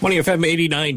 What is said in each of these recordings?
Money FM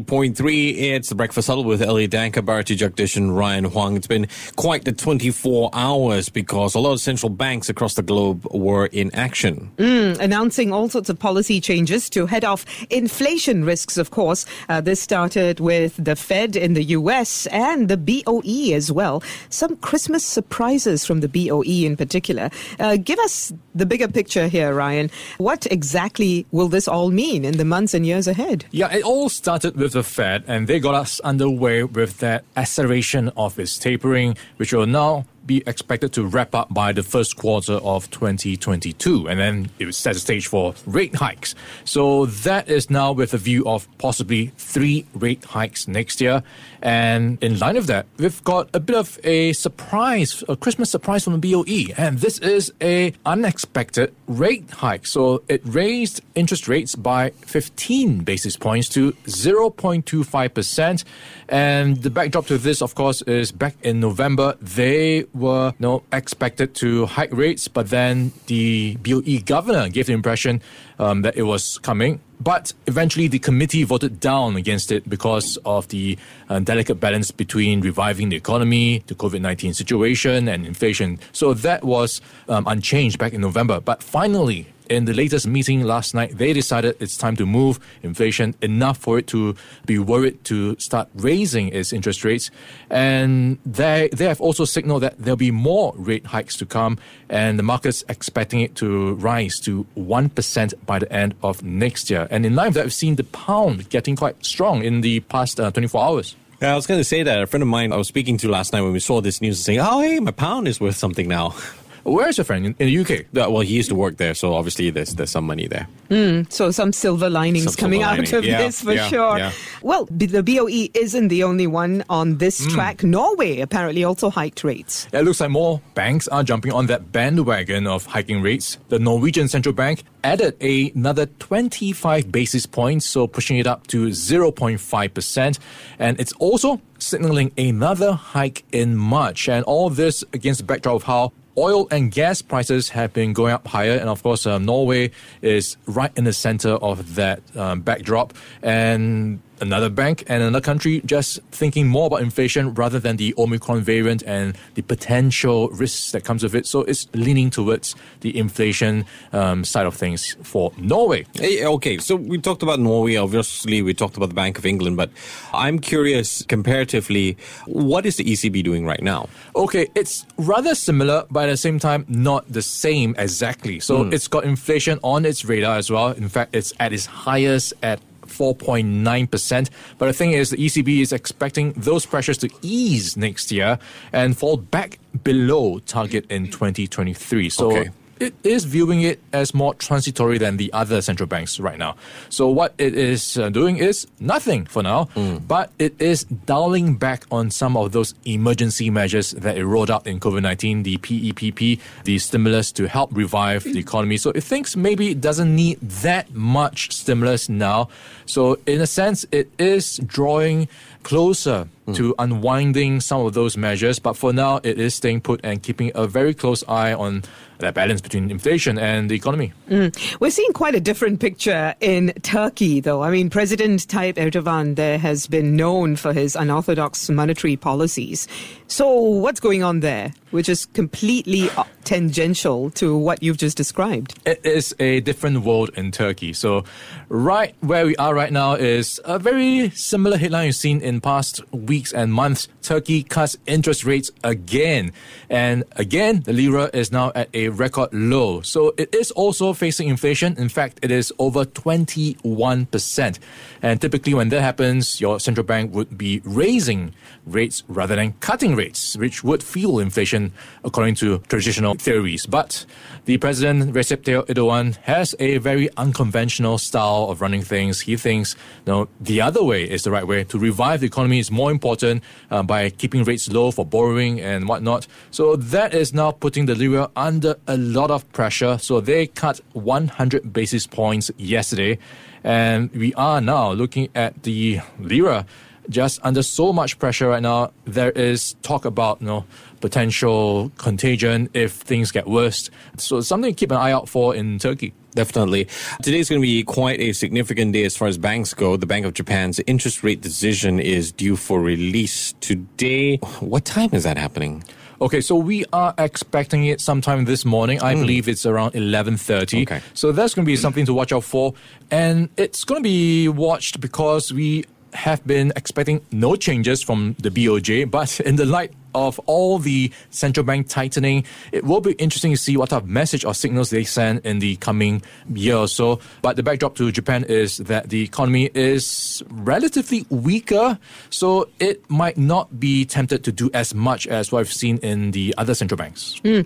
89.3. It's the Breakfast Huddle with Elliot Danker, Bharati Jagdish and Ryan Huang. It's been quite the 24 hours because a lot of central banks across the globe were in action. Mm, announcing all sorts of policy changes to head off inflation risks, of course. Uh, this started with the Fed in the US and the BOE as well. Some Christmas surprises from the BOE in particular. Uh, give us the bigger picture here, Ryan. What exactly will this all mean in the months and years ahead? Yeah, it all started with the Fed, and they got us underway with that acceleration of its tapering, which will now be expected to wrap up by the first quarter of 2022, and then it would set the stage for rate hikes. So that is now with a view of possibly three rate hikes next year. And in line of that, we've got a bit of a surprise, a Christmas surprise from the BOE, and this is a unexpected rate hike. So it raised interest rates by 15 basis points to 0.25 percent. And the backdrop to this, of course, is back in November, they were you know, expected to hike rates, but then the BOE governor gave the impression um, that it was coming. But eventually, the committee voted down against it because of the uh, delicate balance between reviving the economy, the COVID 19 situation, and inflation. So that was um, unchanged back in November. But finally, in the latest meeting last night, they decided it's time to move inflation enough for it to be worried to start raising its interest rates. And they, they have also signaled that there'll be more rate hikes to come, and the market's expecting it to rise to 1% by the end of next year. And in line with that, we've seen the pound getting quite strong in the past uh, 24 hours. Yeah, I was going to say that a friend of mine I was speaking to last night when we saw this news saying, "Oh, hey, my pound is worth something now." Where is your friend in, in the UK? Yeah, well, he used to work there, so obviously there's there's some money there. Mm, so some silver linings Some coming silver out lining. of Yeah, this for yeah, sure. yeah. Well, the BOE isn't the only one on this track. Norway apparently also hiked rates. It looks like more banks are jumping on that bandwagon of hiking rates. The Norwegian Central Bank added a- another 25 basis points, so pushing it up to 0.5%. And it's also signaling another hike in March. And all this against the backdrop of how oil and gas prices have been going up higher. And of course, um, Norway is right in the center of that um, backdrop. And another bank and another country just thinking more about inflation rather than the Omicron variant and the potential risks that comes with it. So it's leaning towards the inflation um, side of things for Norway. Hey, okay, so we talked about Norway. Obviously, we talked about the Bank of England, but I'm curious, comparatively, what is the ECB doing right now? Okay, it's rather similar, but at the same time, not the same exactly. So it's got inflation on its radar as well. In fact, it's at its highest at 4.9%. But the thing is, the ECB is expecting those pressures to ease next year and fall back below target in 2023. So Okay. It is viewing it as more transitory than the other central banks right now. So what it is uh, doing is nothing for now, but it is dialing back on some of those emergency measures that it rolled out in COVID-19, the PEPP, the stimulus to help revive the economy. So it thinks maybe it doesn't need that much stimulus now. So in a sense, it is drawing closer to unwinding some of those measures. But for now, it is staying put and keeping a very close eye on that balance between inflation and the economy. Mm. We're seeing quite a different picture in Turkey, though. I mean, President Tayyip Erdogan there has been known for his unorthodox monetary policies. So, what's going on there, which is completely uh, tangential to what you've just described? It is a different world in Turkey. So, right where we are right now is a very similar headline you've seen in past weeks and months. Turkey cuts interest rates again. And again, the lira is now at a record low. So, it is also facing inflation. In fact, it is over 21%. And typically, when that happens, your central bank would be raising rates rather than cutting rates, which would fuel inflation according to traditional theories. But the president, Recep Tayyip Erdogan, has a very unconventional style of running things. He thinks you know, the other way is the right way. To revive the economy is more important uh, by keeping rates low for borrowing and whatnot. So that is now putting the lira under a lot of pressure. So they cut 100 basis points yesterday. And we are now looking at the lira just under so much pressure right now. There is talk about you know potential contagion if things get worse. So something to keep an eye out for in Turkey. Definitely. Today's going to be quite a significant day as far as banks go. The Bank of Japan's interest rate decision is due for release today. What time is that happening? Okay, so we are expecting it sometime this morning. I hmm. believe it's around 11:30. Okay. So that's going to be something to watch out for and it's going to be watched because we have been expecting no changes from the BOJ, but in the light of all the central bank tightening, it will be interesting to see what type of message or signals they send in the coming year or so. But the backdrop to Japan is that the economy is relatively weaker, so it might not be tempted to do as much as what we've seen in the other central banks. Hmm.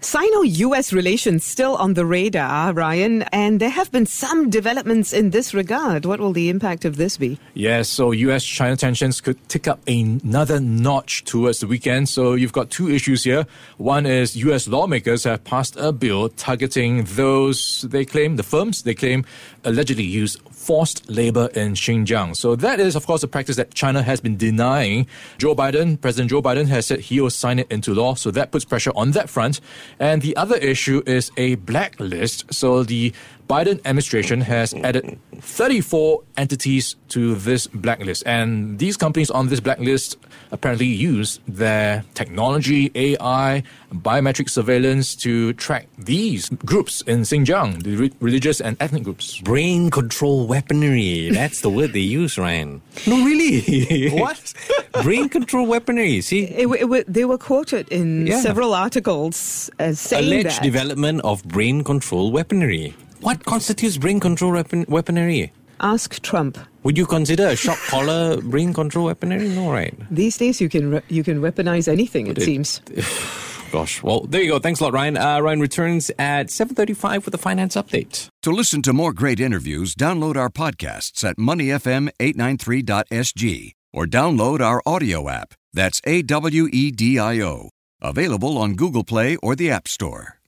Sino US relations still on the radar, Ryan, and there have been some developments in this regard. What will the impact of this be? Yes, so US China tensions could tick up another notch towards the weekend. So you've got two issues here. One is US lawmakers have passed a bill targeting those they claim, the firms they claim allegedly use forced labor in Xinjiang. So that is, of course, a practice that China has been denying. Joe Biden, President Joe Biden, has said he will sign it into law. So that puts pressure on that front. And the other issue is a blacklist. So the Biden administration has added 34 entities to this blacklist. And these companies on this blacklist apparently use their technology, AI, biometric surveillance to track these groups in Xinjiang, the re- religious and ethnic groups. Brain control weaponry. That's the word they use, Ryan. No, really. What? Brain control weaponry. See, It, w- it they were quoted in Yeah. several articles as saying alleged that. development of brain control weaponry. What constitutes brain control weapon- weaponry? Ask Trump. Would you consider a shock collar brain control weaponry? No, right? These days, you can re- you can weaponize anything. It it- seems. Gosh. Well, there you go. Thanks a lot, Ryan. Uh, Ryan returns at 7.35 with a finance update. To listen to more great interviews, download our podcasts at moneyfm893.sg or download our audio app. That's A W E D I O. Available on Google Play or the App Store.